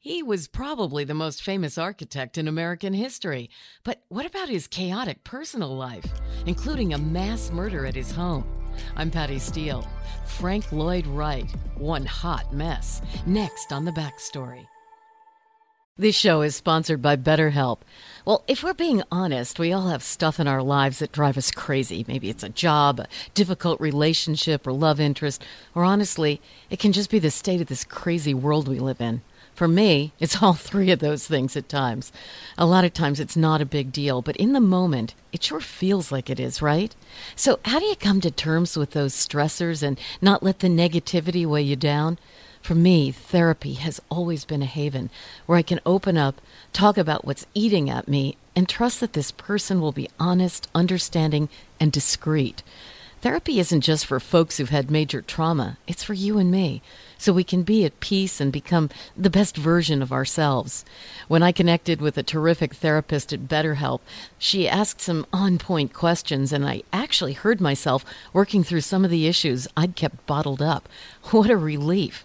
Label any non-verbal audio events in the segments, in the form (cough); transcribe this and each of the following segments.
He was probably the most famous architect in American history. But what about his chaotic personal life, including a mass murder at his home? I'm Patty Steele. Frank Lloyd Wright, one hot mess. Next on The Backstory. This show is sponsored by BetterHelp. Well, if we're being honest, we all have stuff in our lives that drive us crazy. Maybe it's a job, a difficult relationship, or love interest, or honestly, it can just be the state of this crazy world we live in. For me, it's all (laughs) three of those things at times. A lot of times it's not a big deal, but in the moment, it sure feels like it is, right? So, how do you come to terms with those stressors and not let the negativity weigh you down? For me, therapy has always been a haven where I can open up, talk about what's eating at me, and trust that this person will be honest, understanding, and discreet. Therapy isn't just for folks who've had major trauma, it's for you and me so we can be at peace and become the best version of ourselves. When I connected with a terrific therapist at BetterHelp, she asked some on point questions, and I actually heard myself working through some of the issues I'd kept bottled up. What a relief!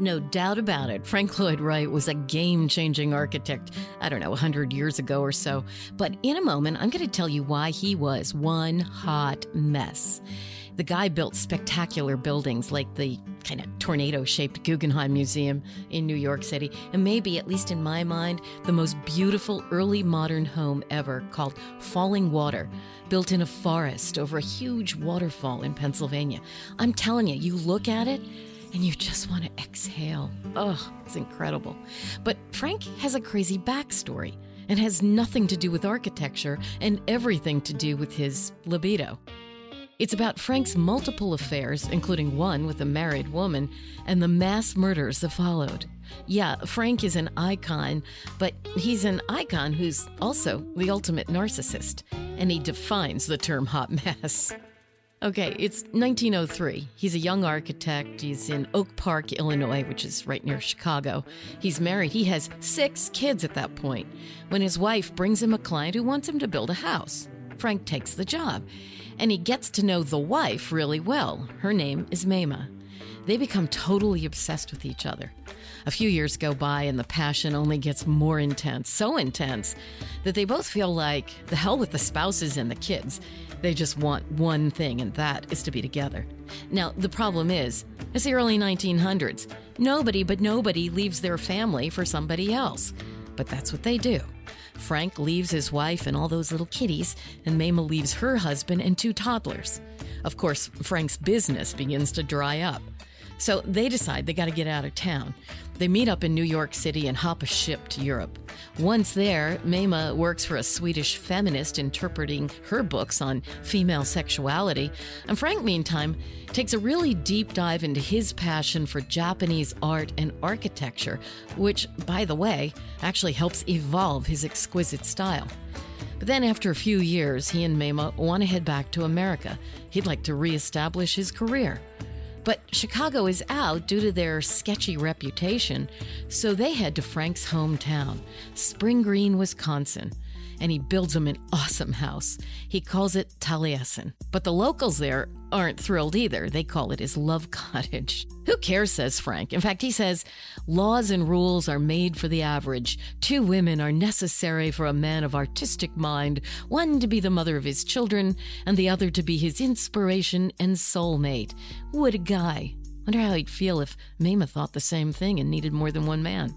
No doubt about it. Frank Lloyd Wright was a game changing architect, I don't know, 100 years ago or so. But in a moment, I'm going to tell you why he was one hot mess. The guy built spectacular buildings like the kind of tornado shaped Guggenheim Museum in New York City, and maybe, at least in my mind, the most beautiful early modern home ever called Fallingwater, built in a forest over a huge waterfall in Pennsylvania. I'm telling you, you look at it, and you just want to exhale. Oh, it's incredible. But Frank has a crazy backstory and has nothing to do with architecture and everything to do with his libido. It's about Frank's multiple affairs, including one with a married woman, and the mass murders that followed. Yeah, Frank is an icon, but he's an icon who's also the ultimate narcissist, and he defines the term hot mess. Okay, it's 1903. He's a young architect. He's in Oak Park, Illinois, which is right near Chicago. He's married. He has six kids at that point when his wife brings him a client who wants him to build a house. Frank takes the job, and he gets to know the wife really well. Her name is Mamah. They become totally obsessed with each other. A few years go by, and the passion only gets more intense, so intense that they both feel like the hell with the spouses and the kids. They just want one thing, and that is to be together. Now, the problem is, it's the early 1900s. Nobody but nobody leaves their family for somebody else. But that's what they do. Frank leaves his wife and all those little kitties, and Mamah leaves her husband and two toddlers. Of course, Frank's business begins to dry up. So they decide they got to get out of town. They meet up in New York City and hop a ship to Europe. Once there, Mamah works for a Swedish feminist interpreting her books on female sexuality. And Frank, meantime, takes a really deep dive into his passion for Japanese art and architecture, which, by the way, actually helps evolve his exquisite style. But then, after a few years, he and Mamah want to head back to America. He'd like to reestablish his career. But Chicago is out due to their sketchy reputation, so they head to Frank's hometown, Spring Green, Wisconsin. And he builds him an awesome house. He calls it Taliesin. But the locals there aren't thrilled either. They call it his love (laughs) cottage. Who cares, says Frank. In fact, he says, laws and rules are made for the average. Two women are necessary for a man of artistic mind, one to be the mother of his children, and the other to be his inspiration and soulmate. What a guy. Wonder how he'd feel if Mamah thought the same thing and needed more than one man.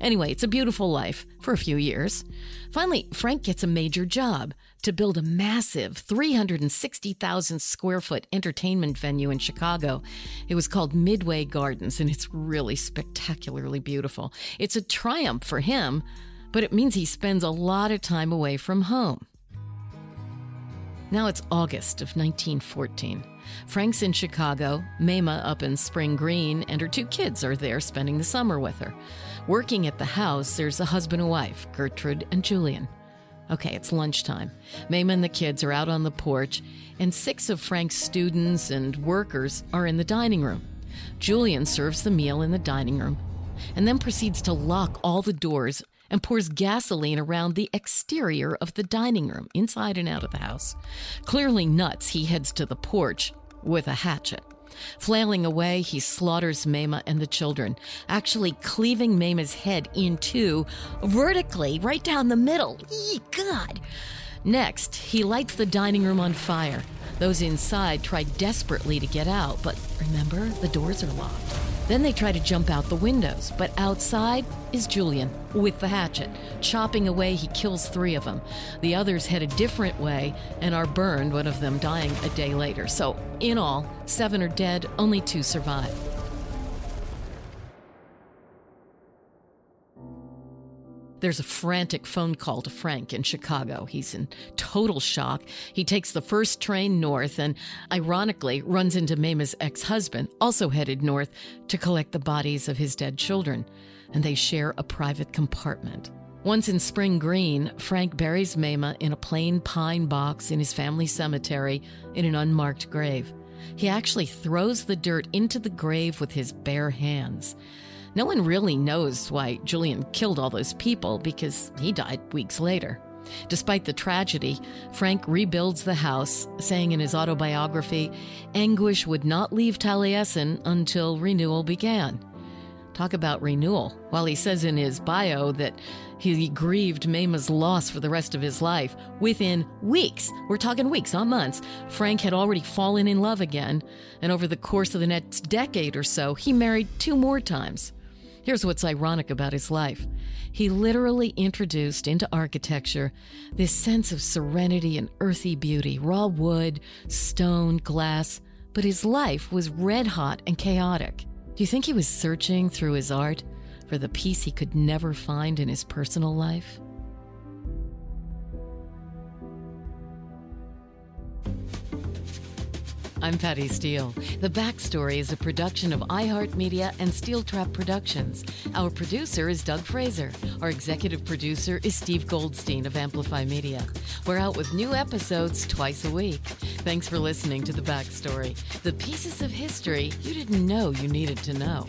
Anyway, it's a beautiful life for a few years. Finally, Frank gets a major job to build a massive 360,000 square foot entertainment venue in Chicago. It was called Midway Gardens, and it's really spectacularly beautiful. It's a triumph for him, but it means he spends a lot of time away from home. Now it's August of 1914. Frank's in Chicago, Mamah up in Spring Green, and her two kids are there spending the summer with her. Working at the house, there's a husband and wife, Gertrude and Julian. Okay, it's lunchtime. Mamah and the kids are out on the porch, and six of Frank's students and workers are in the dining room. Julian serves the meal in the dining room and then proceeds to lock all the doors and pours gasoline around the exterior of the dining room, inside and out of the house. Clearly nuts, he heads to the porch with a hatchet. Flailing away, he slaughters Mamah and the children, actually cleaving Mamah's head in two vertically, right down the middle. Eee, God! Next, he lights the dining room on fire. Those inside try desperately to get out, but remember, the doors are locked. Then they try to jump out the windows, but outside is Julian with the hatchet. Chopping away, he kills three of them. The others head a different way and are burned, one of them dying a day later. So, in all, seven are dead, only two survive. There's a frantic phone call to Frank in Chicago. He's in total shock. He takes the first train north and, ironically, runs into Mamah's ex husband, also headed north to collect the bodies of his dead children. And they share a private compartment. Once in Spring Green, Frank buries Mamah in a plain pine box in his family cemetery in an unmarked grave. He actually throws the dirt into the grave with his bare hands. No one really knows why Julian killed all those people because he died weeks later. Despite the tragedy, Frank rebuilds the house, saying in his autobiography, anguish would not leave Taliesin until renewal began. Talk about renewal. While he says in his bio that he grieved Mamah's loss for the rest of his life, within weeks, we're talking weeks, not months, Frank had already fallen in love again, and over the course of the next decade or so, he married two more times. Here's what's ironic about his life he literally introduced into architecture this sense of serenity and earthy beauty raw wood, stone, glass, but his life was red hot and chaotic. Do you think he was searching through his art for the peace he could never find in his personal life? I'm Patty Steele. The Backstory is a production of iHeartMedia and Steel Trap Productions. Our producer is Doug Fraser. Our executive producer is Steve Goldstein of Amplify Media. We're out with new episodes twice a week. Thanks for listening to The Backstory, the pieces of history you didn't know you needed to know.